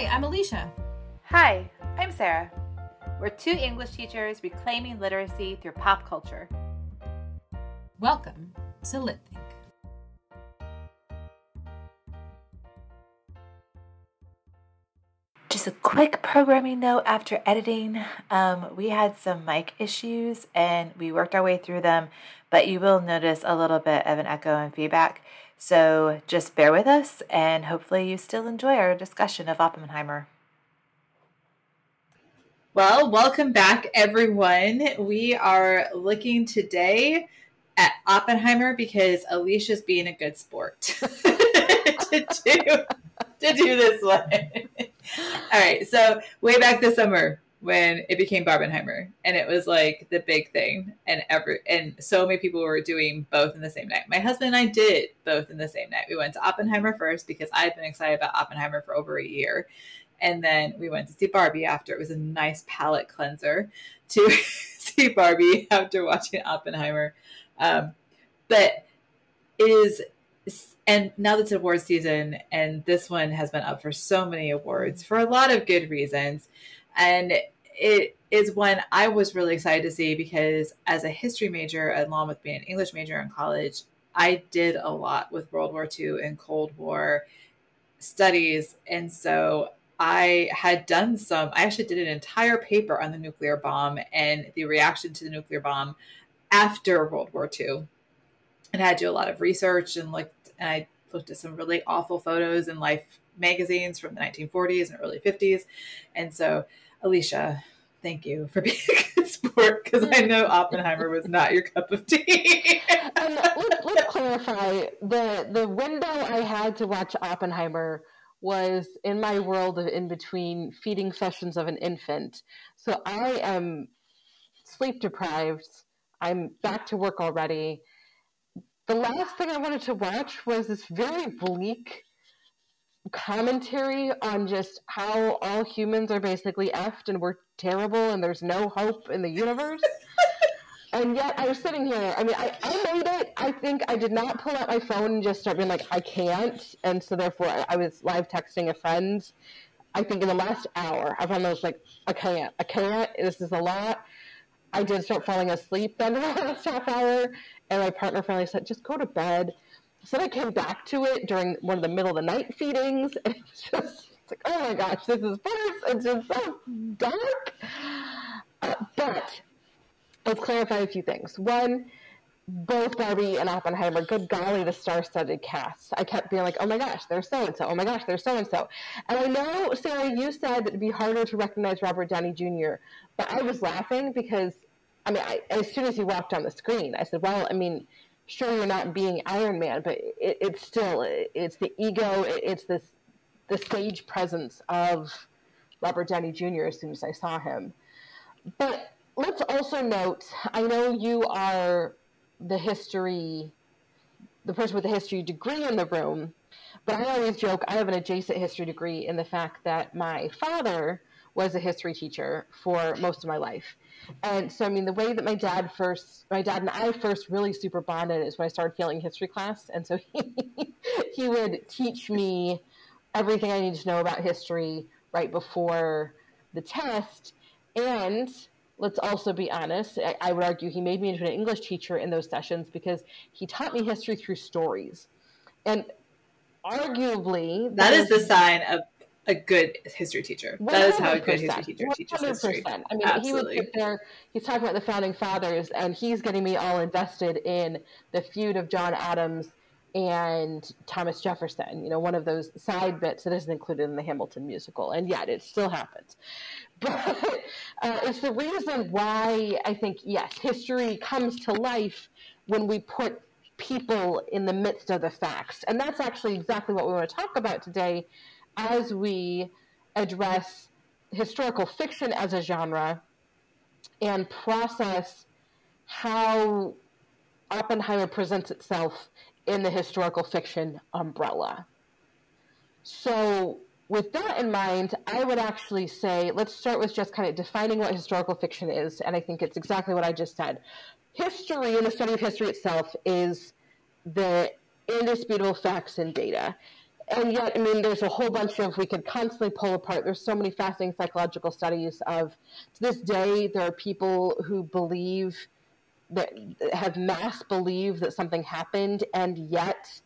Hi, I'm Alicia. Hi, I'm Sarah. We're two English teachers reclaiming literacy through pop culture. Welcome to Lit Think. Just a quick programming note after editing. Um, we had some mic issues and we worked our way through them, but you will notice a little bit of an echo and feedback. So just bear with us and hopefully you still enjoy our discussion of Oppenheimer. Well, welcome back, everyone. We are looking today at Oppenheimer because Alicia's being a good sport to do to do this one. All right, so way back this summer when it became Barbenheimer, and it was like the big thing, and every and so many people were doing both in the same night. My husband and I did both in the same night. We went to Oppenheimer first because I've been excited about Oppenheimer for over a year, and then we went to see Barbie after. It was a nice palate cleanser to see Barbie after watching Oppenheimer. Um, but it is, and now that it's award season, and this one has been up for so many awards for a lot of good reasons. And it is one I was really excited to see because as a history major, along with being an English major in college, I did a lot with World War II and Cold War studies. And so I had done some, I actually did an entire paper on the nuclear bomb and the reaction to the nuclear bomb after World War II. And I had to do a lot of research and looked, and I looked at some really awful photos in Life magazines from the 1940s and early 50s. And so, Alicia, thank you for being a good sport because I know Oppenheimer was not your cup of tea. Um, and let's, let's clarify the the window I had to watch Oppenheimer was in my world of in between feeding sessions of an infant. So I am sleep deprived. I'm back to work already. The last thing I wanted to watch was this very bleak commentary on just how all humans are basically effed and we're terrible and there's no hope in the universe. and yet I was sitting here. I mean, I, I made it. I think I did not pull out my phone and just start being like, I can't. And so therefore, I, I was live texting a friend. I think in the last hour, I found those like, I can't, I can't. This is a lot. I did start falling asleep then in the last half hour, and my partner finally said, "Just go to bed." So then I came back to it during one of the middle of the night feedings, and it's just it's like, oh my gosh, this is worse. It's just so dark. Uh, but let's clarify a few things. One, both Barbie and Oppenheimer, good golly, the star-studded cast. I kept being like, oh my gosh, there's so and so. Oh my gosh, there's so and so. And I know, Sarah, you said that it'd be harder to recognize Robert Downey Jr., but I was laughing because, I mean, I, as soon as he walked on the screen, I said, well, I mean, sure, you're not being Iron Man, but it, it's still, it's the ego, it's this, the stage presence of Robert Downey Jr. as soon as I saw him. But let's also note, I know you are the history, the person with the history degree in the room. But I always joke I have an adjacent history degree in the fact that my father was a history teacher for most of my life. And so, I mean, the way that my dad first, my dad and I first really super bonded is when I started failing history class. And so he, he would teach me everything I needed to know about history right before the test. And let's also be honest, I, I, would argue he made me into an English teacher in those sessions because he taught me history through stories. And arguably, that is the sign of a good history teacher. That is how a good history teacher 100%. teaches history. I mean, Absolutely. he would sit there, he's talking about the founding fathers, and he's getting me all invested in the feud of John Adams and Thomas Jefferson, you know, one of those side bits that isn't included in the Hamilton musical, and yet it still happens. But uh, it's the reason why I think, yes, history comes to life when we put people in the midst of the facts. And that's actually exactly what we want to talk about today as we address historical fiction as a genre and process how Oppenheimer presents itself in the historical fiction umbrella. So, with that in mind, I would actually say let's start with just kind of defining what historical fiction is, and I think it's exactly what I just said. History and the study of history itself is the indisputable facts and data. And yet, I mean, there's a whole bunch of, we could constantly pull apart. There's so many fascinating psychological studies of, to this day, there are people who believe that have mass believe that something happened, and yet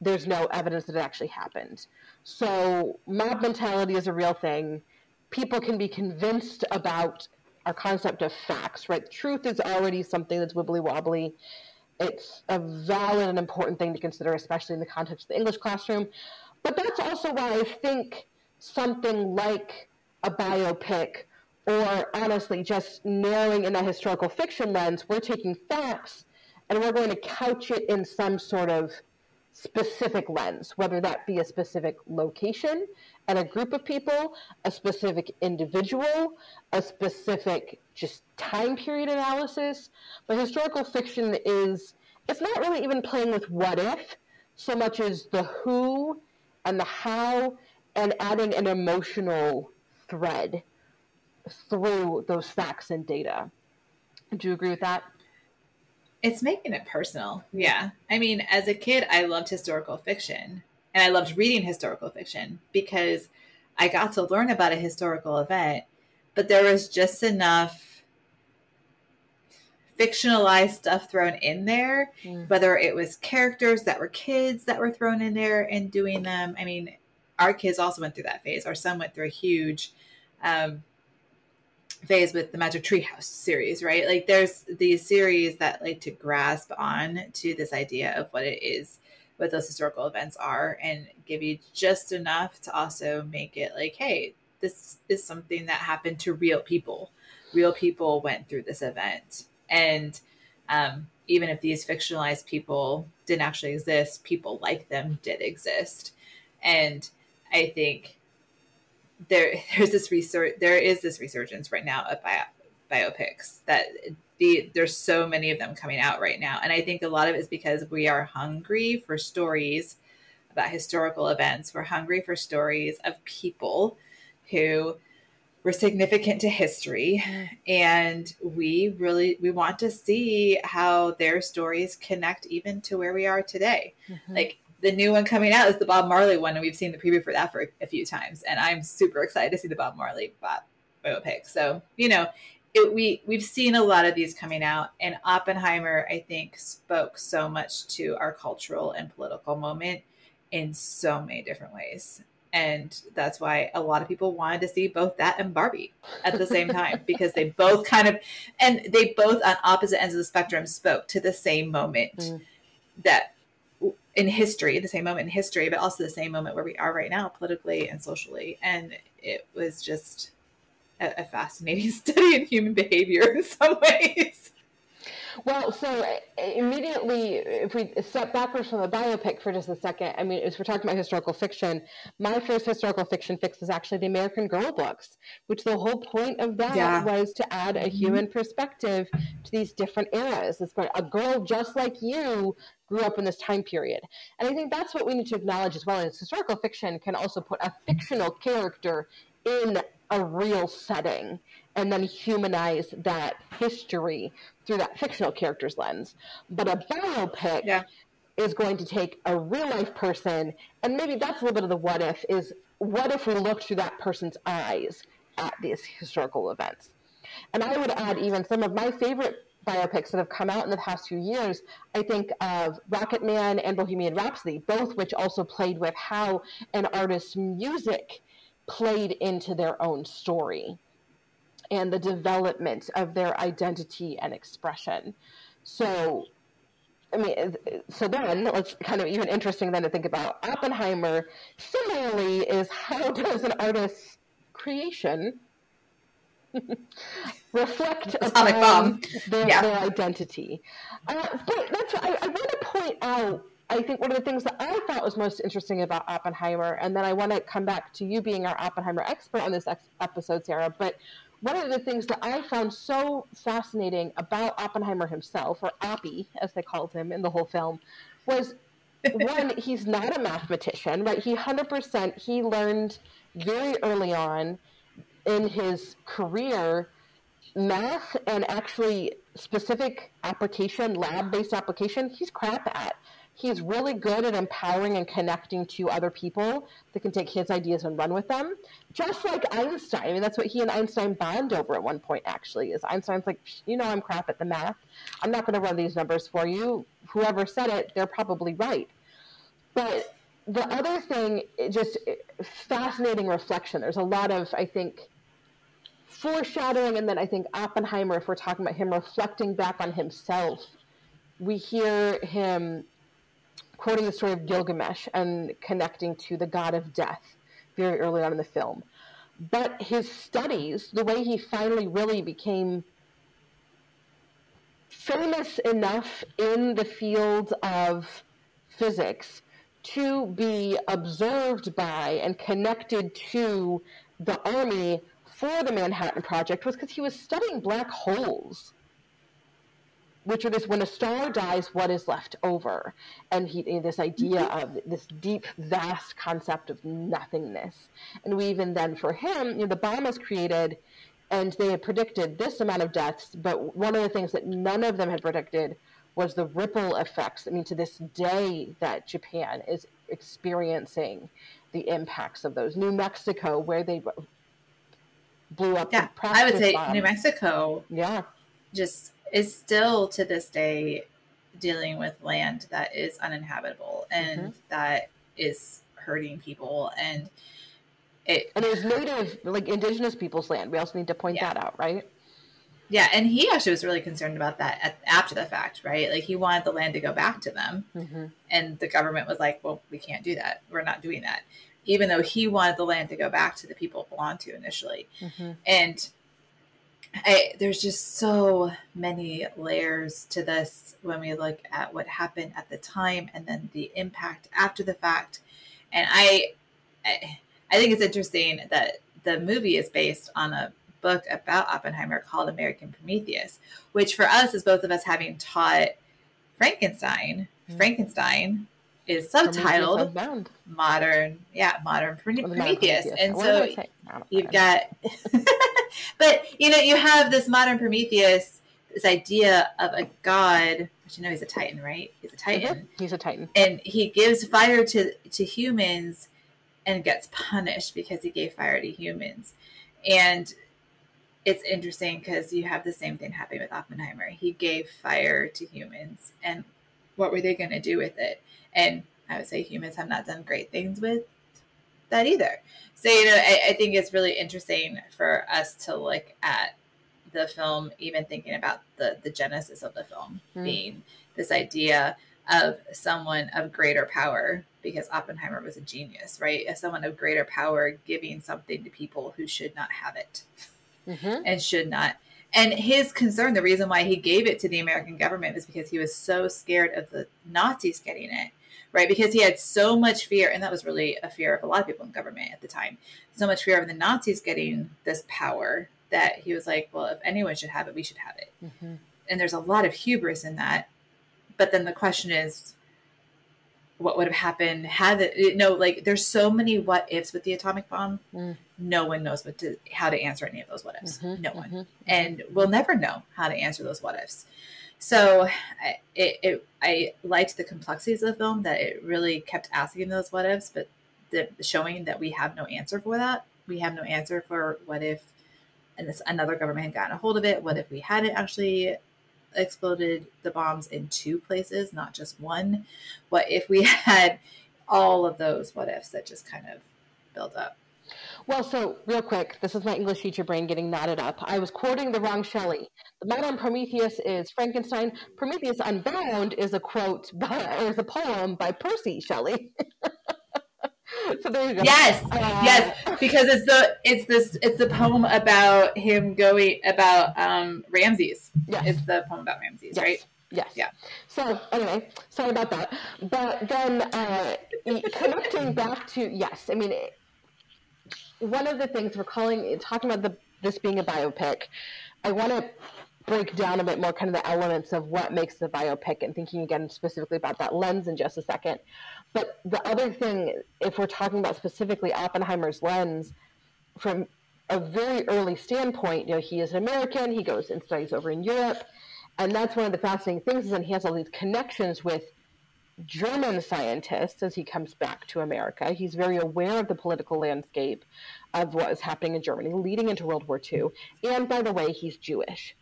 there's no evidence that it actually happened. So, mob mentality is a real thing. People can be convinced about our concept of facts, right? Truth is already something that's wibbly wobbly. It's a valid and important thing to consider, especially in the context of the English classroom. But that's also why I think something like a biopic or honestly just narrowing in that historical fiction lens, we're taking facts and we're going to couch it in some sort of specific lens, whether that be a specific location and a group of people, a specific individual, a specific just time period analysis. But historical fiction is, it's not really even playing with what if so much as the who and the how and adding an emotional thread through those facts and data. Do you agree with that? It's making it personal. Yeah. I mean, as a kid, I loved historical fiction and I loved reading historical fiction because I got to learn about a historical event, but there was just enough fictionalized stuff thrown in there, mm. whether it was characters that were kids that were thrown in there and doing them. I mean, our kids also went through that phase. Our son went through a huge um, phase with the Magic Treehouse series, right? Like there's these series that like to grasp on to this idea of what it is, what those historical events are, and give you just enough to also make it like, hey, this is something that happened to real people. Real people went through this event. And um, even if these fictionalized people didn't actually exist, people like them did exist. And I think there there's this research there is this resurgence right now of bio, biopics that the there's so many of them coming out right now and i think a lot of it is because we are hungry for stories about historical events we're hungry for stories of people who were significant to history and we really we want to see how their stories connect even to where we are today mm-hmm. like the new one coming out is the Bob Marley one, and we've seen the preview for that for a few times, and I'm super excited to see the Bob Marley biopic. So you know, it, we we've seen a lot of these coming out, and Oppenheimer, I think, spoke so much to our cultural and political moment in so many different ways. And that's why a lot of people wanted to see both that and Barbie at the same time because they both kind of, and they both on opposite ends of the spectrum spoke to the same moment mm. that in history, the same moment in history, but also the same moment where we are right now, politically and socially. And it was just a, a fascinating study in human behavior in some ways. Well, so immediately, if we step backwards from the biopic for just a second, I mean, as we're talking about historical fiction, my first historical fiction fix is actually the American Girl books, which the whole point of that yeah. was to add a mm-hmm. human perspective to these different eras. It's a girl just like you grew up in this time period. And I think that's what we need to acknowledge as well. Is historical fiction can also put a fictional character in a real setting and then humanize that history through that fictional character's lens. But a biopic yeah. is going to take a real life person, and maybe that's a little bit of the what if is what if we look through that person's eyes at these historical events? And I would add even some of my favorite biopics that have come out in the past few years, I think of Rocketman and Bohemian Rhapsody, both which also played with how an artist's music played into their own story and the development of their identity and expression. So, I mean, so then let's kind of even interesting then to think about Oppenheimer. Similarly, is how does an artist's creation reflect upon their, yeah. their, identity. Uh, but that's I, I want to point out. I think one of the things that I thought was most interesting about Oppenheimer, and then I want to come back to you being our Oppenheimer expert on this ex- episode, Sarah. But one of the things that I found so fascinating about Oppenheimer himself, or Oppie, as they called him in the whole film, was one, he's not a mathematician, right? He 100%, he learned very early on in his career math and actually specific application, lab based application, he's crap at. He's really good at empowering and connecting to other people that can take his ideas and run with them. Just like Einstein. I mean, that's what he and Einstein bond over at one point, actually, is Einstein's like, you know, I'm crap at the math. I'm not going to run these numbers for you. Whoever said it, they're probably right. But the other thing, just fascinating reflection. There's a lot of, I think, foreshadowing, and then I think Oppenheimer, if we're talking about him reflecting back on himself, we hear him quoting the story of Gilgamesh and connecting to the god of death very early on in the film. But his studies, the way he finally really became famous enough in the field of physics to be observed by and connected to the army for the Manhattan Project was because he was studying black holes, which are this when a star dies, what is left over? And he this idea mm-hmm. of this deep, vast concept of nothingness. And we even then, for him, you know, the bomb was created and they had predicted this amount of deaths, but one of the things that none of them had predicted was the ripple effects. I mean, to this day, that Japan is experiencing the impacts of those. New Mexico, where they blew up. Yeah, I would say bomb. New Mexico. Yeah, just is still to this day dealing with land that is uninhabitable and mm-hmm. that is hurting people and it and it was native like indigenous people's land we also need to point yeah. that out right yeah, and he actually was really concerned about that at, after the fact, right? Like he wanted the land to go back to them, mm-hmm. and the government was like, "Well, we can't do that. We're not doing that," even though he wanted the land to go back to the people it belonged to initially. Mm-hmm. And I, there's just so many layers to this when we look at what happened at the time and then the impact after the fact. And I, I, I think it's interesting that the movie is based on a book about Oppenheimer called American Prometheus, which for us, is both of us having taught Frankenstein, mm-hmm. Frankenstein is subtitled Modern, yeah, Modern Prometheus. Prometheus. And so you've got, but you know, you have this Modern Prometheus, this idea of a god. But you know, he's a Titan, right? He's a Titan. Mm-hmm. He's a Titan, and he gives fire to to humans, and gets punished because he gave fire to humans. And it's interesting because you have the same thing happening with Oppenheimer. He gave fire to humans, and what were they going to do with it? And I would say humans have not done great things with that either. So, you know, I, I think it's really interesting for us to look at the film, even thinking about the, the genesis of the film mm. being this idea of someone of greater power, because Oppenheimer was a genius, right? As someone of greater power giving something to people who should not have it mm-hmm. and should not. And his concern, the reason why he gave it to the American government is because he was so scared of the Nazis getting it, right? Because he had so much fear, and that was really a fear of a lot of people in government at the time, so much fear of the Nazis getting this power that he was like, well, if anyone should have it, we should have it. Mm-hmm. And there's a lot of hubris in that. But then the question is, what would have happened had it you know like there's so many what ifs with the atomic bomb mm. no one knows what to how to answer any of those what ifs mm-hmm, no one mm-hmm, mm-hmm. and we'll never know how to answer those what ifs so I, it, it, I liked the complexities of the film that it really kept asking those what ifs but the, showing that we have no answer for that we have no answer for what if and this another government had gotten a hold of it what if we hadn't actually exploded the bombs in two places, not just one? What if we had all of those what ifs that just kind of build up? Well, so real quick, this is my English teacher brain getting knotted up. I was quoting the wrong Shelley. The modern Prometheus is Frankenstein. Prometheus Unbound is a quote by, or is a poem by Percy Shelley. so there you go. Yes, uh, yes, because it's the it's this it's the poem about him going about um Ramses. Yeah, it's the poem about Ramses, yes. right? Yes. Yeah. So anyway, sorry about that. But then uh, connecting back to yes, I mean, it, one of the things we're calling talking about the this being a biopic, I want to break down a bit more kind of the elements of what makes the biopic and thinking again specifically about that lens in just a second. But the other thing, if we're talking about specifically Oppenheimer's lens, from a very early standpoint, you know, he is an American, he goes and studies over in Europe, and that's one of the fascinating things is that he has all these connections with German scientist as he comes back to America. He's very aware of the political landscape of what is happening in Germany leading into World War II. And by the way, he's Jewish.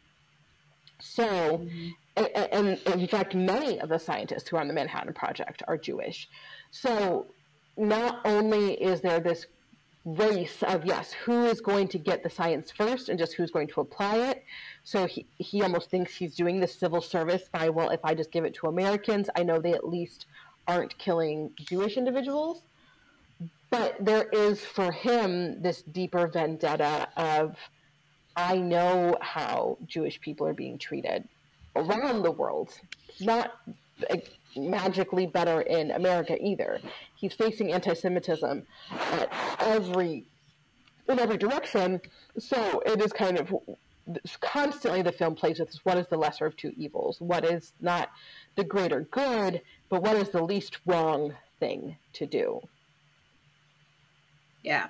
So, mm-hmm. and, and, in fact, many of the scientists who are on the Manhattan Project are Jewish. So, not only is there this race of yes, who is going to get the science first and just who's going to apply it. So he, he almost thinks he's doing the civil service by, well, if I just give it to Americans, I know they at least aren't killing Jewish individuals. But there is for him this deeper vendetta of, I know how Jewish people are being treated around the world. Not magically better in America either. He's facing anti-Semitism at every in every direction. So it is kind of constantly the film plays with this, what is the lesser of two evils? What is not the greater good, but what is the least wrong thing to do? Yeah.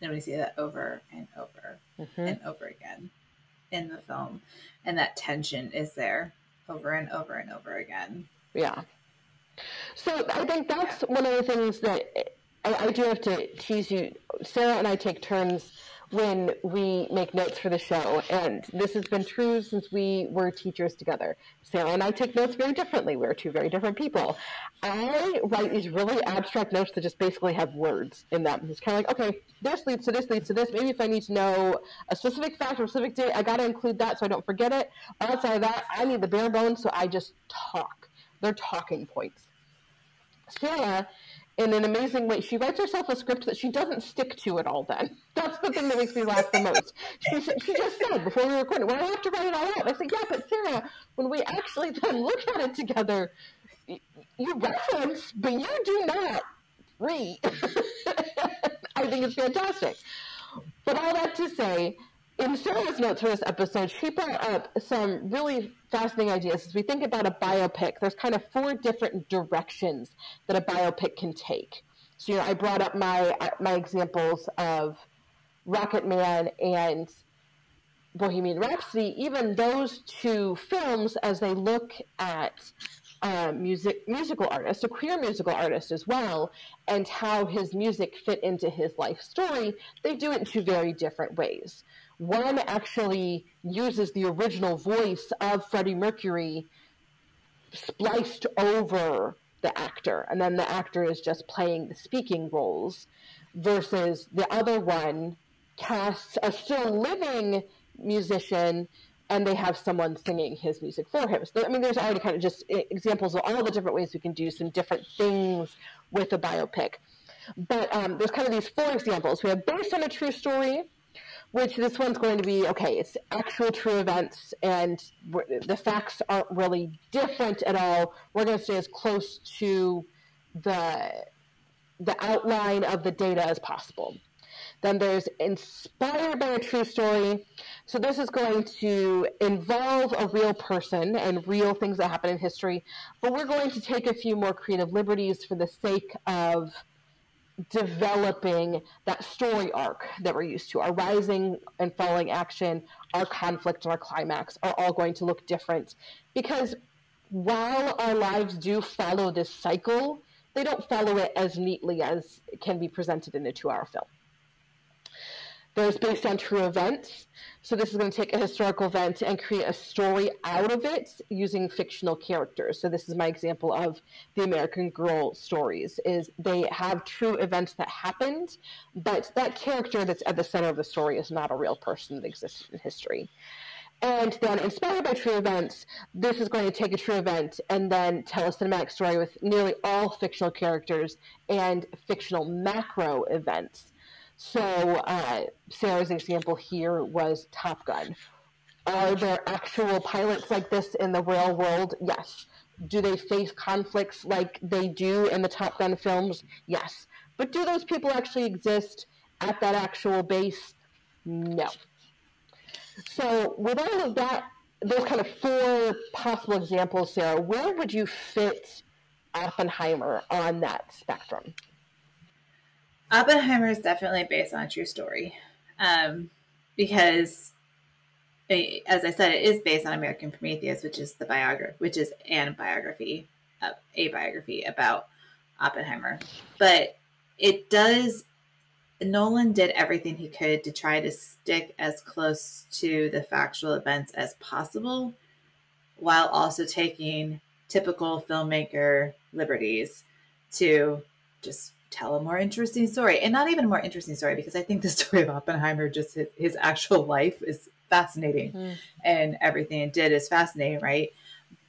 And we see that over and over mm-hmm. and over again in the film. And that tension is there over and over and over again. Yeah. So I think that's one of the things that I, I, do have to tease you. Sarah and I take turns when we make notes for the show, and this has been true since we were teachers together. Sarah and I take notes very differently. We're two very different people. I write these really abstract notes that just basically have words in them. It's kind of like, okay, this leads to this leads to this. Maybe if I need to know a specific fact or a specific date, I got to include that so I don't forget it. Outside of that, I need the bare bones, so I just talk. They're talking points. Sarah, in an amazing way, she writes herself a script that she doesn't stick to at all. Then that's the thing that makes me laugh the most. She, she just said before we were recording, "Well, I have to write it all out." I said, "Yeah, but Sarah, when we actually then look at it together, you reference, but you do not read." I think it's fantastic. But all that to say, in Sarah's notes for this episode, she brought up some really fascinating ideas. As we think about a biopic, there's kind of four different directions that a biopic can take. So, you know, I brought up my my examples of Rocketman and Bohemian Rhapsody. Even those two films, as they look at um, music musical artist, a queer musical artist as well, and how his music fit into his life story, they do it in two very different ways. One actually uses the original voice of Freddie Mercury spliced over the actor, and then the actor is just playing the speaking roles, versus the other one casts a still living musician and they have someone singing his music for him. So, I mean, there's already kind of just examples of all the different ways we can do some different things with a biopic. But um, there's kind of these four examples. We have based on a true story, which this one's going to be okay. It's actual true events, and the facts aren't really different at all. We're going to stay as close to the the outline of the data as possible. Then there's inspired by a true story. So this is going to involve a real person and real things that happen in history, but we're going to take a few more creative liberties for the sake of developing that story arc that we're used to. Our rising and falling action, our conflict, and our climax are all going to look different because while our lives do follow this cycle, they don't follow it as neatly as can be presented in a two hour film. There's based on true events. So this is going to take a historical event and create a story out of it using fictional characters. So this is my example of the American Girl stories is they have true events that happened, but that character that's at the center of the story is not a real person that exists in history. And then, inspired by true events, this is going to take a true event and then tell a cinematic story with nearly all fictional characters and fictional macro events. So uh, Sarah's example here was Top Gun. Are there actual pilots like this in the real world? Yes. Do they face conflicts like they do in the Top Gun films? Yes. But do those people actually exist at that actual base? No. So, with all of that, those kind of four possible examples, Sarah, where would you fit Oppenheimer on that spectrum? Oppenheimer is definitely based on a true story, um, because, as I said, it is based on American Prometheus, which is the biography, which is an biography a, a biography about Oppenheimer, but it does. Nolan did everything he could to try to stick as close to the factual events as possible, while also taking typical filmmaker liberties to just tell a more interesting story and not even a more interesting story because i think the story of oppenheimer just his, his actual life is fascinating mm. and everything it did is fascinating right?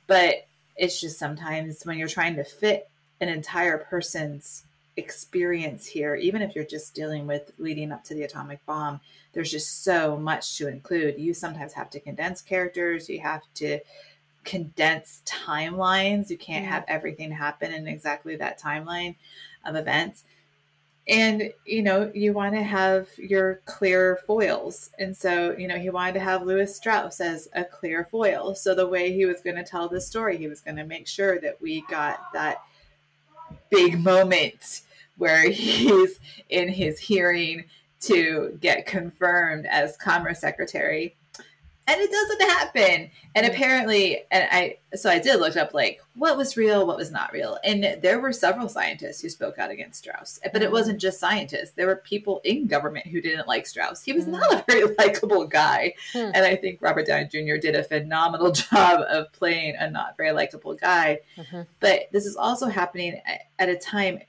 But it's just sometimes when you're trying to fit an entire person's experience here even if you're just dealing with leading up to the atomic bomb there's just so much to include. You sometimes have to condense characters you have to condense timelines you can't have everything happen in exactly that timeline of events. And, you know, you want to have your clear foils. And so, you know, he wanted to have Lewis Strauss as a clear foil. So the way he was going to tell the story, he was going to make sure that we got that big moment where he's in his hearing to get confirmed as Commerce Secretary and it doesn't happen. And apparently, and I so I did look up like what was real, what was not real, and there were several scientists who spoke out against Strauss. But it mm. wasn't just scientists; there were people in government who didn't like Strauss. He was mm. not a very likable guy, hmm. and I think Robert Downey Jr. did a phenomenal job of playing a not very likable guy. Mm-hmm. But this is also happening at a time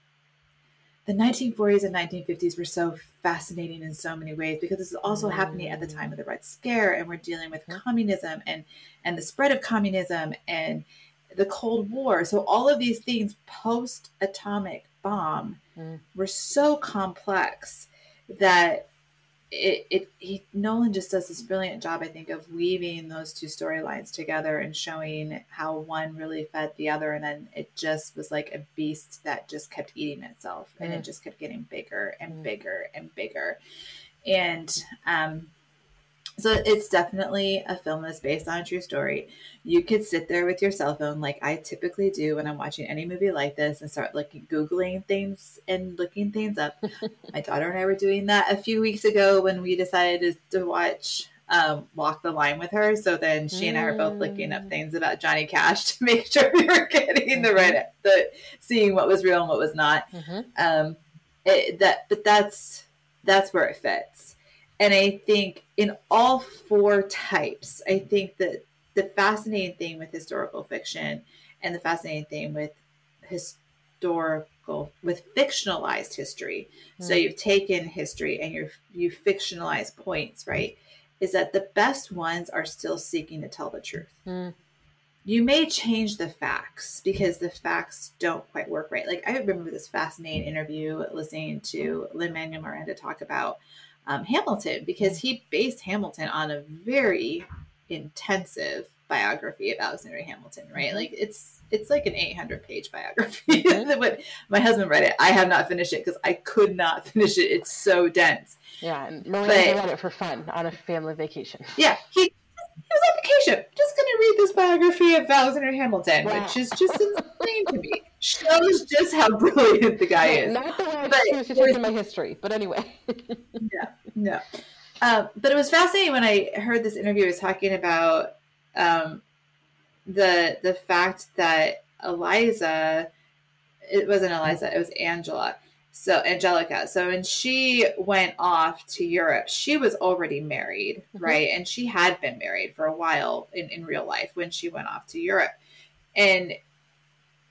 the 1940s and 1950s were so fascinating in so many ways because this is also mm. happening at the time of the Red Scare, and we're dealing with communism and and the spread of communism and the Cold War. So all of these things post atomic bomb mm. were so complex that it, it he Nolan just does this brilliant job, I think, of weaving those two storylines together and showing how one really fed the other, and then it just was like a beast that just kept eating itself, and it mm. just kept getting bigger and mm. bigger and bigger, and um, so it's definitely a film that's based on a true story. You could sit there with your cell phone, like I typically do when I'm watching any movie like this, and start looking, googling things and looking things up. My daughter and I were doing that a few weeks ago when we decided to watch um, Walk the Line with her. So then she and I were both looking up things about Johnny Cash to make sure we were getting the right, the seeing what was real and what was not. Mm-hmm. Um, it, that, but that's that's where it fits and I think in all four types, I think that the fascinating thing with historical fiction and the fascinating thing with historical with fictionalized history. Mm. So you've taken history and you you fictionalize points, right? Is that the best ones are still seeking to tell the truth. Mm. You may change the facts because the facts don't quite work right. Like I remember this fascinating interview listening to Lin Manuel Miranda talk about um, Hamilton because he based Hamilton on a very intensive biography of Alexander Hamilton, right? Mm-hmm. Like it's it's like an 800 page biography. But my husband read it. I have not finished it because I could not finish it. It's so dense. Yeah, and Miranda read it for fun on a family vacation. Yeah, he, he was on vacation. Just gonna read this biography of Alexander Hamilton, wow. which is just insane to me. Shows just how brilliant the guy is. Not the way I choose to take my history, but anyway. yeah, no. Um, but it was fascinating when I heard this interview was talking about um, the the fact that Eliza, it wasn't Eliza, it was Angela. So Angelica. So when she went off to Europe, she was already married, mm-hmm. right? And she had been married for a while in, in real life when she went off to Europe. And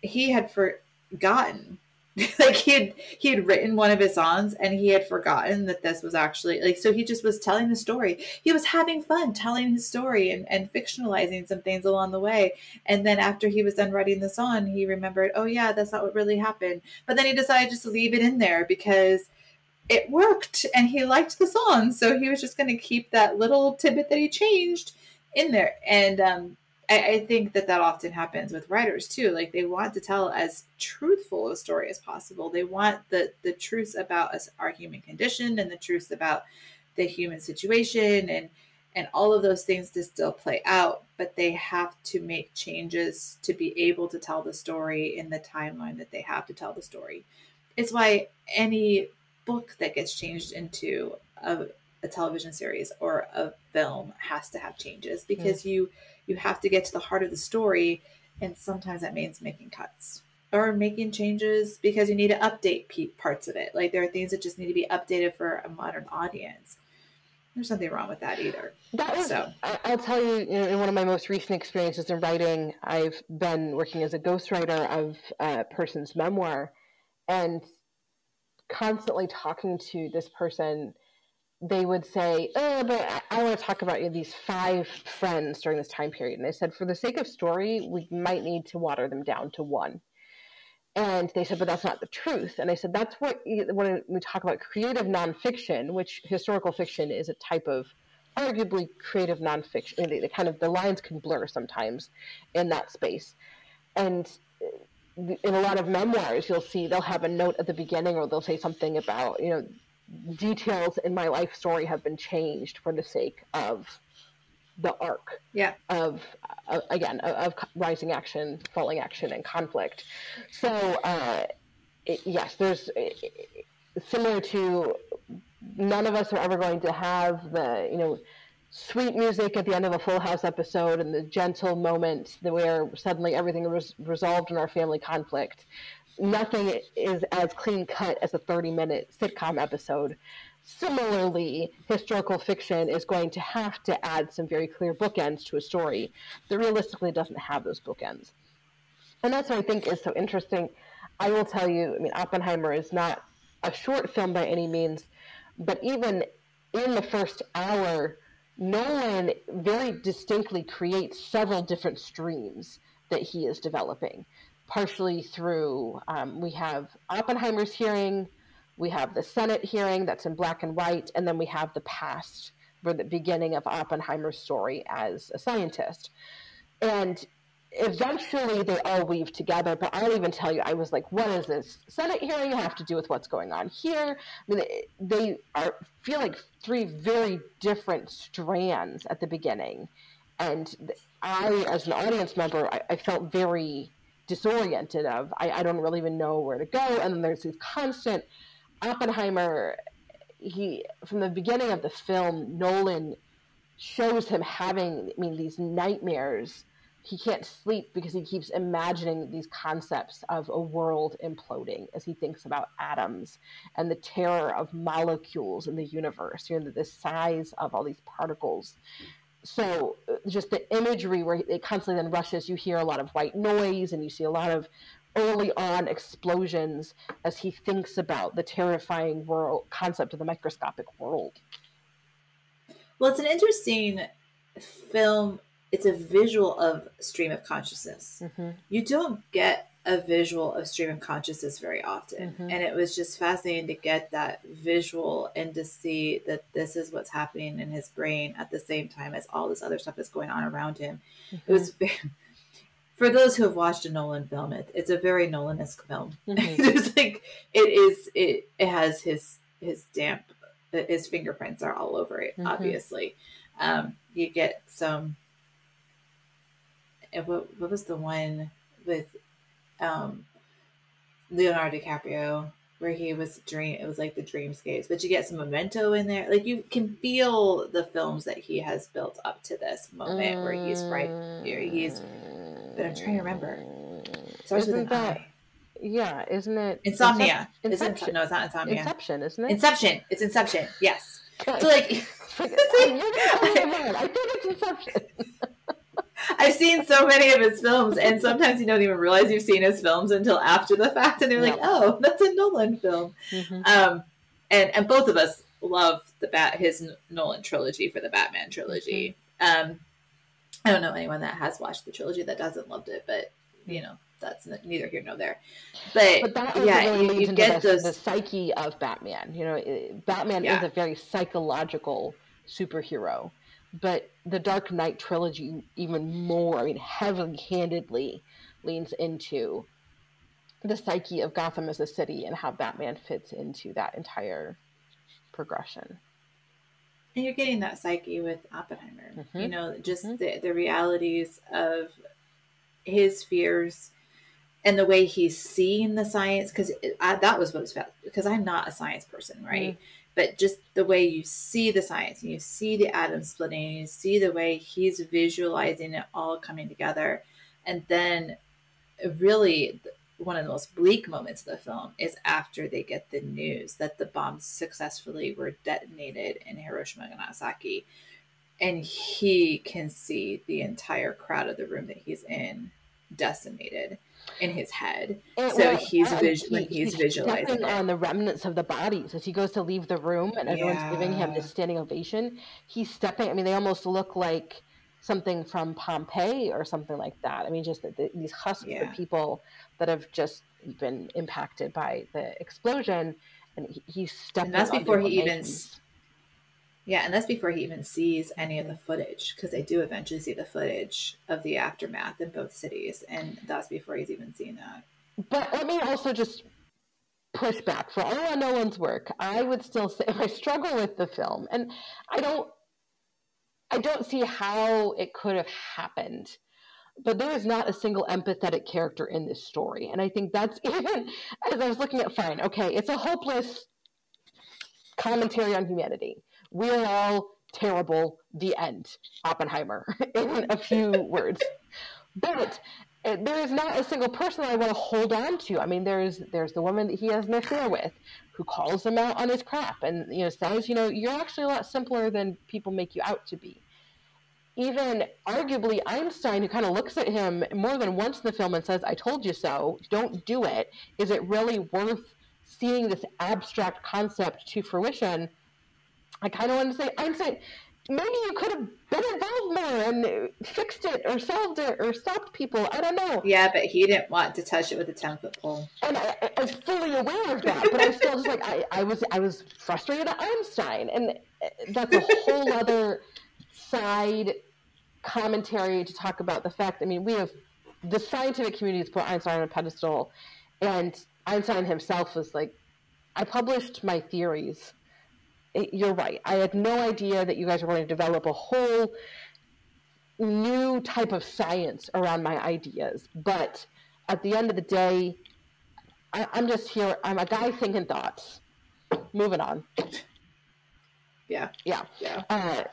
he had forgotten. Like he had he had written one of his songs and he had forgotten that this was actually like so he just was telling the story. He was having fun telling his story and, and fictionalizing some things along the way. And then after he was done writing the song he remembered oh yeah that's not what really happened. But then he decided just to leave it in there because it worked and he liked the song. So he was just going to keep that little tidbit that he changed in there. And um I, I think that that often happens with writers too. Like they want to tell as truthful a story as possible. They want the the truths about us, our human condition, and the truths about the human situation, and and all of those things to still play out. But they have to make changes to be able to tell the story in the timeline that they have to tell the story. It's why any book that gets changed into a, a television series or a film has to have changes because mm. you you have to get to the heart of the story And sometimes that means making cuts or making changes because you need to update parts of it. Like there are things that just need to be updated for a modern audience. There's nothing wrong with that either. That was, so. I'll tell you, you in one of my most recent experiences in writing, I've been working as a ghostwriter of a person's memoir and constantly talking to this person they would say, "Oh, but I, I want to talk about you know, these five friends during this time period." And I said, "For the sake of story, we might need to water them down to one." And they said, "But that's not the truth." And I said, "That's what when we talk about creative nonfiction, which historical fiction is a type of arguably creative nonfiction. The, the kind of the lines can blur sometimes in that space, and." Uh, in a lot of memoirs, you'll see they'll have a note at the beginning, or they'll say something about, you know, details in my life story have been changed for the sake of the arc yeah. of uh, again of, of, rising action falling action and conflict so uh, it, yes there's it, similar to none of us are ever going to have the you know sweet music at the end of a full house episode and the gentle moment where suddenly everything was resolved in our family conflict nothing is as clean cut as a 30 minute sitcom episode. Similarly, historical fiction is going to have to add some very clear bookends to a story that realistically doesn't have those bookends. And that's what I think is so interesting. I will tell you, I mean, Oppenheimer is not a short film by any means, but even in the first hour, Nolan very distinctly creates several different streams that he is developing partially through um, we have Oppenheimer's hearing, we have the Senate hearing that's in black and white, and then we have the past for the beginning of Oppenheimer's story as a scientist. And eventually they all weave together, but I'll even tell you, I was like, what is this Senate hearing have to do with what's going on here? I mean, they are feel like three very different strands at the beginning. And I, as an audience member, I, I felt very disoriented of I, I don't really even know where to go. And then there's this constant oppenheimer he from the beginning of the film nolan shows him having i mean these nightmares. He can't sleep because he keeps imagining these concepts of a world imploding as he thinks about atoms and the terror of molecules in the universe you know the size of all these particles so uh, just the imagery where it constantly then rushes you hear a lot of white noise and you see a lot of early on explosions as he thinks about the terrifying world concept of the microscopic world. Well it's an interesting film. It's a visual of stream of consciousness. Mm-hmm. you don't get a visual of stream of consciousness very often. Mm-hmm. And it was just fascinating to get that visual and to see that this is what's happening in his brain at the same time as all this other stuff is going on around him. Mm-hmm. It was very, for those who have watched a Nolan film, it, it's a very Nolan-esque film. Mm-hmm. it's like it is it it has his his damp his fingerprints are all over it, mm-hmm. obviously. Um, you get some what, what was the one with um, Leonardo DiCaprio where he was dream it was like the dreamscapes but you get some memento in there. Like you can feel the films that he has built up to this moment mm. where he's right here. He's but i'm trying to remember. Starts isn't with that I. yeah isn't it insomnia. Inception. no it's not insomnia. Inception isn't it? Inception. It's inception. Yes. So like, it's like I think it's inception I've seen so many of his films, and sometimes you don't even realize you've seen his films until after the fact, and they're like, "Oh, that's a Nolan film." Mm-hmm. Um, and and both of us love the bat his Nolan trilogy for the Batman trilogy. Mm-hmm. Um, I don't know anyone that has watched the trilogy that doesn't loved it, but you know that's neither here nor there. But, but yeah, really you, you get the, the, psyche of Batman. You know, Batman yeah. is a very psychological superhero but the Dark Knight trilogy even more, I mean, heavily handedly leans into the psyche of Gotham as a city and how Batman fits into that entire progression. And you're getting that psyche with Oppenheimer. Mm-hmm. You know, just mm-hmm. the, the realities of his fears and the way he's seeing the science. Because that was what was because I'm not a science person, right? Mm-hmm but just the way you see the science and you see the atom splitting you see the way he's visualizing it all coming together and then really one of the most bleak moments of the film is after they get the news that the bombs successfully were detonated in Hiroshima and Nagasaki. And he can see the entire crowd of the room that he's in decimated in his head. And, so well, he's, vis- he, he's, he's visualizing on the remnants of the bodies as he goes to leave the room and everyone's yeah. giving him this standing ovation. He's stepping. I mean, they almost look like something from Pompeii or something like that. I mean, just the, the, these husks yeah. of people that have just been impacted by the explosion, and he, he's stepping. And that's before he even. Yeah, and that's before he even sees any of the footage because they do eventually see the footage of the aftermath in both cities, and that's before he's even seen that. But let me also just push back for all of Nolan's work. I would still say I struggle with the film, and I don't I don't see how it could have happened. But there is not a single empathetic character in this story. And I think that's even as I was looking at fine, okay, it's a hopeless commentary on humanity. We're all terrible, the end. Oppenheimer, in a few words. But uh, there is not a single person I want to hold on to. I mean, there's there's the woman that he has an affair with, who calls him out on his crap, and you know says, you know, you're actually a lot simpler than people make you out to be. Even arguably Einstein, who kind of looks at him more than once in the film and says, "I told you so. Don't do it. Is it really worth seeing this abstract concept to fruition?" I kind of want to say, Einstein, maybe you could have been involved more and fixed it or solved it or stopped people. I don't know. Yeah, but he didn't want to touch it with a ten foot pole. And I, I, was fully aware of that, but I was still just like I, I was I was frustrated at Einstein, and uh, that's a whole other side commentary to talk about the fact. I mean, we have the scientific community has put Einstein on a pedestal, and Einstein himself was like, I published my theories you're right. I had no idea that you guys were going to develop a whole new type of science around my ideas. But at the end of the day, I, am just here. I'm a guy thinking thoughts. Moving on. Yeah. Yeah. Yeah. Uh,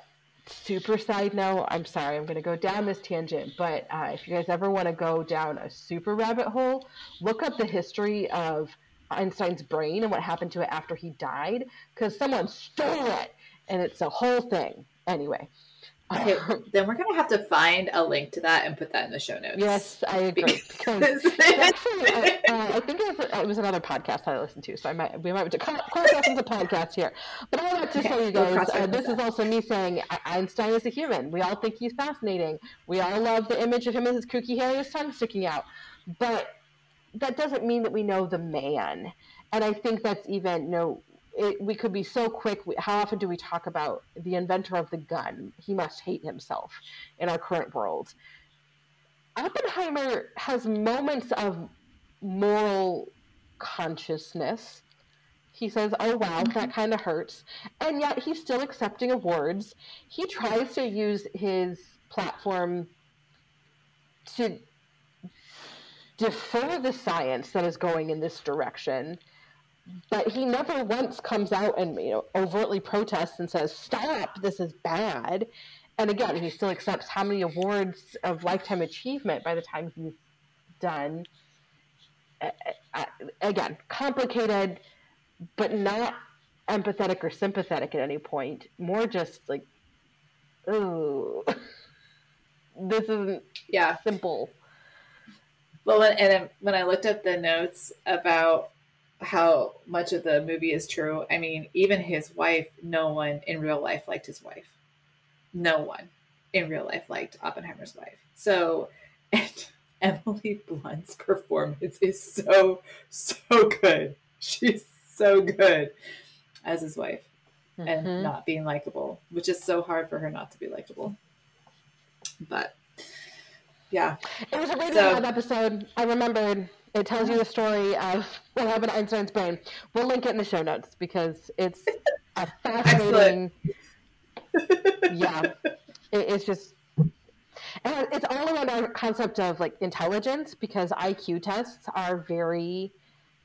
super side note. I'm sorry. I'm going to go down this tangent, but uh, if you guys ever want to go down a super rabbit hole, look up the history of Einstein's brain and what happened to it after he died because someone stole it and it's a whole thing. Anyway. Okay, then we're gonna have to find a link to that and put that in the show notes. Yes, I agree. Because actually, uh, uh, I think it was, it was, another podcast that I listened to, so I might we might cross reference a podcast here. But I want to okay, show you guys, uh, this is also me saying Einstein is a human. We all think he's fascinating. We all love the image of him with his kooky hair, and his tongue sticking out. But that doesn't mean that we know the man. And I think that's even, you know, it, we could be so quick. How often do we talk about the inventor of the gun? He must hate himself in our current world. Oppenheimer has moments of moral consciousness. He says, Oh, wow, mm-hmm. that kind of hurts. And yet he's still accepting awards. He tries to use his platform to defer the science that is going in this direction but he never once comes out and you know overtly protests and says stop this is bad. And again he still accepts how many awards of lifetime achievement by the time he's done. Again complicated but not empathetic or sympathetic at any point. More just like oh this isn't yeah. simple well, and when I looked up the notes about how much of the movie is true, I mean, even his wife, no one in real life liked his wife. No one in real life liked Oppenheimer's wife. So, and Emily Blunt's performance is so, so good. She's so good as his wife mm-hmm. and not being likable, which is so hard for her not to be likable. But yeah. It was a Radio so, episode. I remembered. It tells you the story of what happened to Einstein's brain. We'll link it in the show notes because it's a fascinating. yeah, it, it's just. And it's all around our concept of like intelligence because IQ tests are very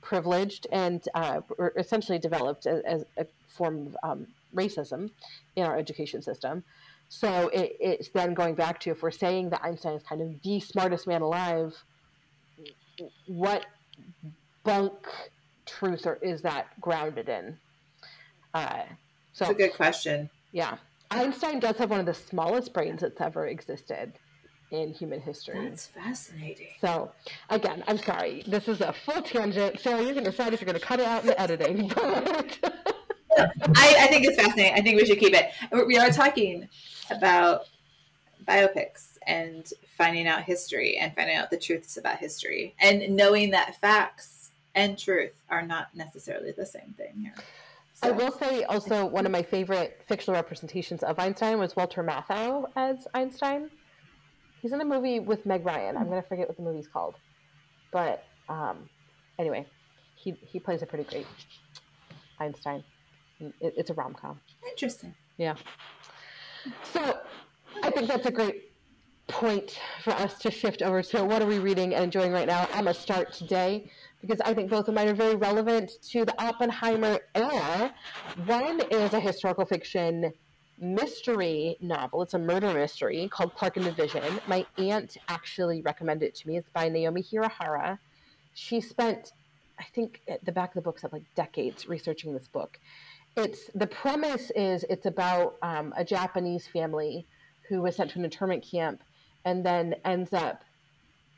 privileged and uh, essentially developed as, as, a form of um, racism in our education system. So it, it's then going back to if we're saying that Einstein is kind of the smartest man alive, what bunk truth or is that grounded in? Uh, so it's a good question. Yeah, Einstein does have one of the smallest brains that's ever existed in human history. That's fascinating. So, again, I'm sorry. This is a full tangent. Sarah, you can decide if you're going to cut it out in the editing. I, I, think it's fascinating. I think we should keep it. We are talking about biopics and finding out history and finding out the truths about history and knowing that facts and truth are not necessarily the same thing here. So. I will say also one of my favorite fictional representations of Einstein was Walter Matthau as Einstein. He's in a movie with Meg Ryan. I'm gonna forget what the movie's called, but um, anyway, he he plays a pretty great Einstein. It, it's a rom com. Interesting. Yeah. So I think that's a great point for us to shift over to what are we reading and enjoying right now. I'm gonna start today because I think both of mine are very relevant to the Oppenheimer era. One is a historical fiction mystery novel. It's a murder mystery called Clark and Division. My aunt actually recommended it to me. It's by Naomi Hirahara. She spent, I think, at the back of the book said like decades researching this book. It's the premise is it's about um, a Japanese family who was sent to an internment camp and then ends up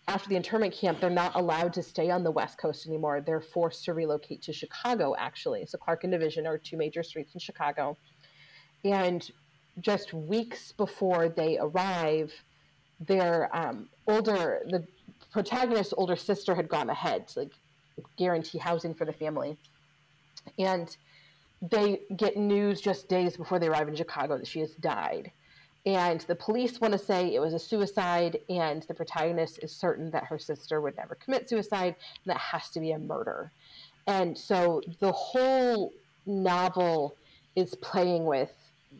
after the internment camp, they're not allowed to stay on the West Coast anymore. They're forced to relocate to Chicago, actually. So Clark and Division are two major streets in Chicago. And just weeks before they arrive, their um, older, the protagonist's older sister had gone ahead to like guarantee housing for the family. And they get news just days before they arrive in Chicago that she has died. And the police want to say it was a suicide, and the protagonist is certain that her sister would never commit suicide, and that has to be a murder. And so the whole novel is playing with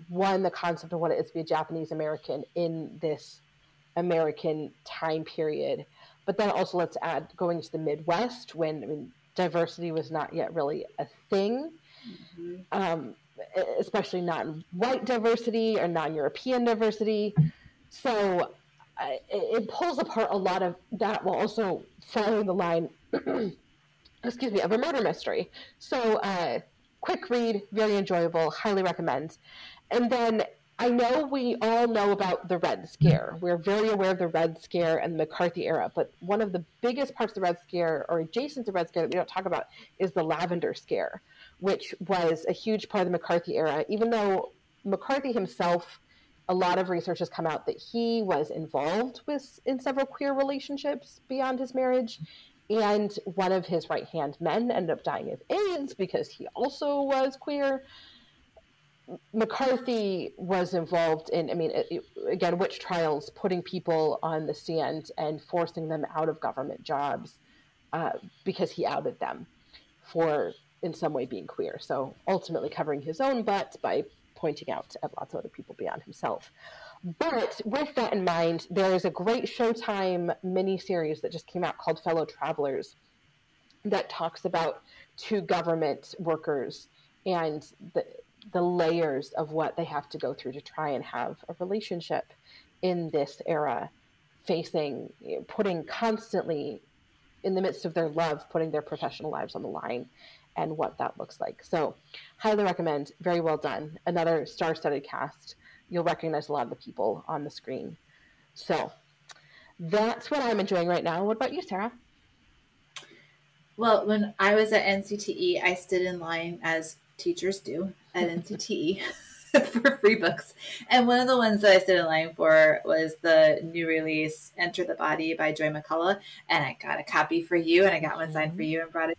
one, the concept of what it is to be a Japanese American in this American time period, but then also let's add going to the Midwest when I mean, diversity was not yet really a thing. Mm-hmm. Um, especially non-white diversity or non-European diversity. So uh, it, it, pulls apart a lot of that while also following the line, excuse me, of a murder mystery. So uh, quick read, very enjoyable, highly recommend. And then I know we all know about the Red Scare. We're very aware of the Red Scare and the McCarthy era, but one of the biggest parts of the Red Scare, or adjacent to the Red Scare that we don't talk about, is the Lavender Scare, which was a huge part of the McCarthy era, even though McCarthy himself, a lot of research has come out that he was involved with in several queer relationships beyond his marriage. And one of his right hand men ended up dying of AIDS because he also was queer. McCarthy was involved in, I mean, it, again, witch trials, putting people on the stand and forcing them out of government jobs uh, because he outed them for in some way being queer. So ultimately covering his own butt by pointing out at lots of other people beyond himself. But with that in mind, there is a great Showtime miniseries that just came out called Fellow Travelers that talks about two government workers and the, the layers of what they have to go through to try and have a relationship in this era, facing, putting constantly in the midst of their love, putting their professional lives on the line and what that looks like. So, highly recommend. Very well done. Another star studded cast. You'll recognize a lot of the people on the screen. So, that's what I'm enjoying right now. What about you, Sarah? Well, when I was at NCTE, I stood in line as teachers do at NCTE for free books. And one of the ones that I stood in line for was the new release Enter the Body by Joy McCullough. And I got a copy for you and I got one signed for mm-hmm. you and brought it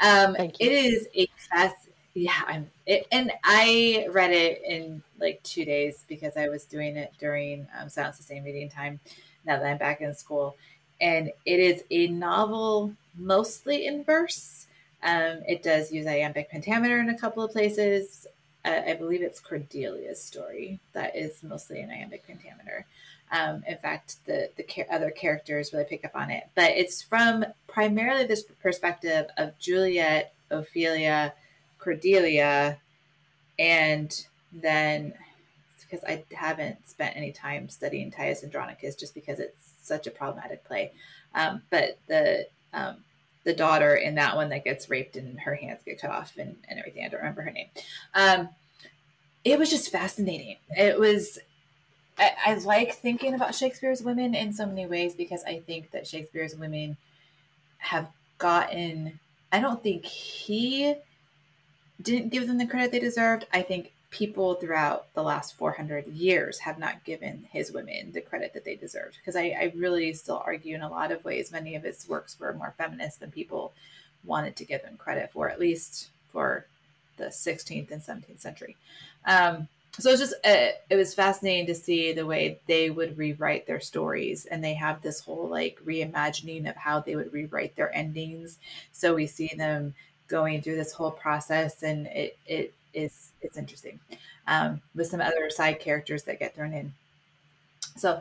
um, it is a fast, yeah. I'm, it, and I read it in like two days because I was doing it during um, Silent Sustained Reading time. Now that I'm back in school, and it is a novel mostly in verse. Um, it does use iambic pentameter in a couple of places. Uh, I believe it's Cordelia's story that is mostly in iambic pentameter. Um, in fact, the the other characters really pick up on it, but it's from primarily this perspective of Juliet, Ophelia, Cordelia, and then because I haven't spent any time studying Titus Andronicus just because it's such a problematic play. Um, but the um, the daughter in that one that gets raped and her hands get cut off and, and everything. I don't remember her name. Um, it was just fascinating. It was. I, I like thinking about Shakespeare's women in so many ways because I think that Shakespeare's women have gotten. I don't think he didn't give them the credit they deserved. I think people throughout the last 400 years have not given his women the credit that they deserved. Because I, I, really still argue in a lot of ways, many of his works were more feminist than people wanted to give him credit for, at least for the 16th and 17th century. Um, so it's just uh, it was fascinating to see the way they would rewrite their stories and they have this whole like reimagining of how they would rewrite their endings so we see them going through this whole process and it it is it's interesting um, with some other side characters that get thrown in so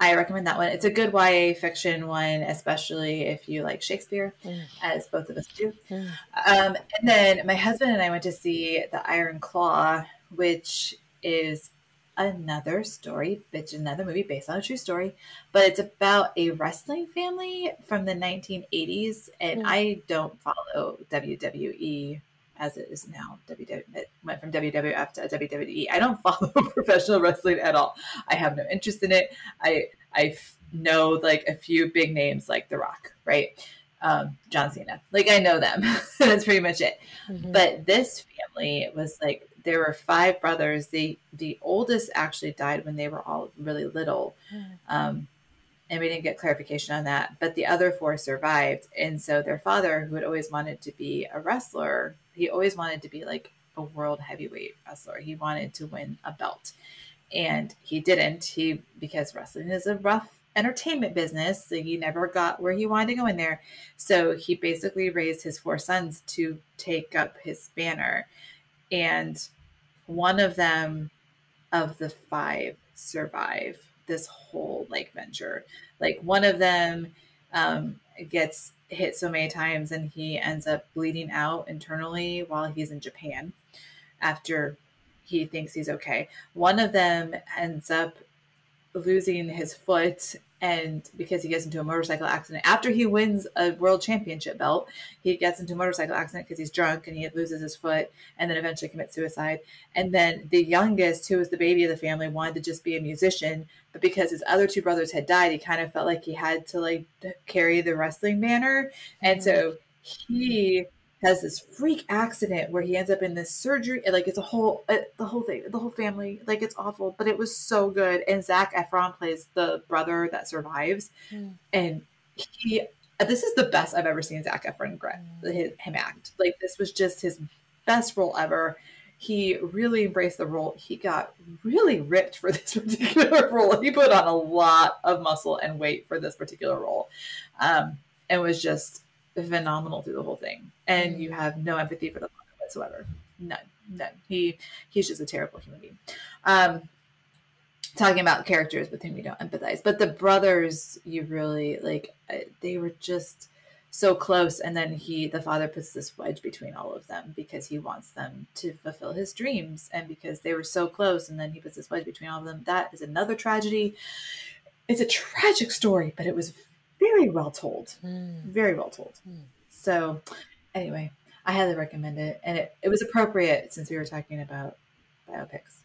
i recommend that one it's a good ya fiction one especially if you like shakespeare mm. as both of us do mm. um, and then my husband and i went to see the iron claw which is another story, it's another movie based on a true story, but it's about a wrestling family from the 1980s. And mm. I don't follow WWE as it is now. WWE it went from WWF to WWE. I don't follow professional wrestling at all. I have no interest in it. I I know like a few big names like The Rock, right? Um, John Cena. Like I know them. That's pretty much it. Mm-hmm. But this family was like there were five brothers. The the oldest actually died when they were all really little. Um, and we didn't get clarification on that. But the other four survived. And so their father, who had always wanted to be a wrestler, he always wanted to be like a world heavyweight wrestler. He wanted to win a belt. And he didn't. He because wrestling is a rough entertainment business. So he never got where he wanted to go in there. So he basically raised his four sons to take up his banner. And one of them of the five survive this whole like venture. Like one of them um, gets hit so many times and he ends up bleeding out internally while he's in Japan after he thinks he's okay. One of them ends up losing his foot and because he gets into a motorcycle accident after he wins a world championship belt he gets into a motorcycle accident because he's drunk and he loses his foot and then eventually commits suicide. And then the youngest who was the baby of the family wanted to just be a musician but because his other two brothers had died he kind of felt like he had to like carry the wrestling banner. And mm-hmm. so he has this freak accident where he ends up in this surgery. Like it's a whole, uh, the whole thing, the whole family. Like it's awful, but it was so good. And Zac Efron plays the brother that survives, mm. and he. This is the best I've ever seen Zac Efron mm. him act. Like this was just his best role ever. He really embraced the role. He got really ripped for this particular role. He put on a lot of muscle and weight for this particular role, um, and was just phenomenal through the whole thing, and you have no empathy for the father whatsoever. None, none. He he's just a terrible human being. Um, talking about characters with whom you don't empathize, but the brothers, you really like. Uh, they were just so close, and then he, the father, puts this wedge between all of them because he wants them to fulfill his dreams, and because they were so close, and then he puts this wedge between all of them. That is another tragedy. It's a tragic story, but it was very well told. Mm. Very well told. Mm. So, anyway, I highly recommend it. And it, it was appropriate since we were talking about biopics.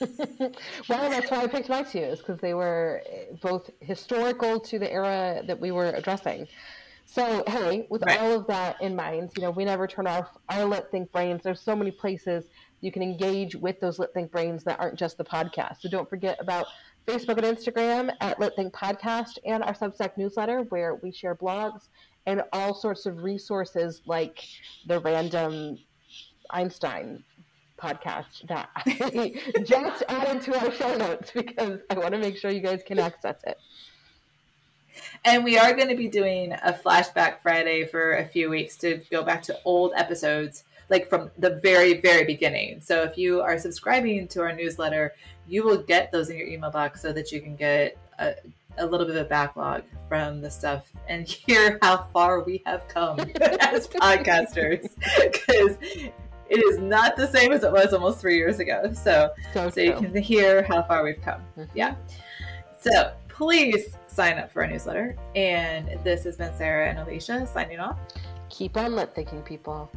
well, that's why I picked my two, is because they were both historical to the era that we were addressing. So, hey, with right. all of that in mind, you know, we never turn off our Lit Think brains. There's so many places you can engage with those Lit Think brains that aren't just the podcast. So don't forget about Facebook and Instagram at Lit Think Podcast and our Substack newsletter where we share blogs and all sorts of resources like the random Einstein podcast that I just added to our show notes because I want to make sure you guys can access it. And we are going to be doing a flashback Friday for a few weeks to go back to old episodes, like from the very, very beginning. So if you are subscribing to our newsletter, you will get those in your email box so that you can get a, a little bit of a backlog from the stuff and hear how far we have come as podcasters. Because it is not the same as it was almost three years ago. So, So, so you can hear how far we've come. Mhm. Yeah. So please sign up for our newsletter. And this has been Sarah and Alicia signing off. Keep on lit thinking, people.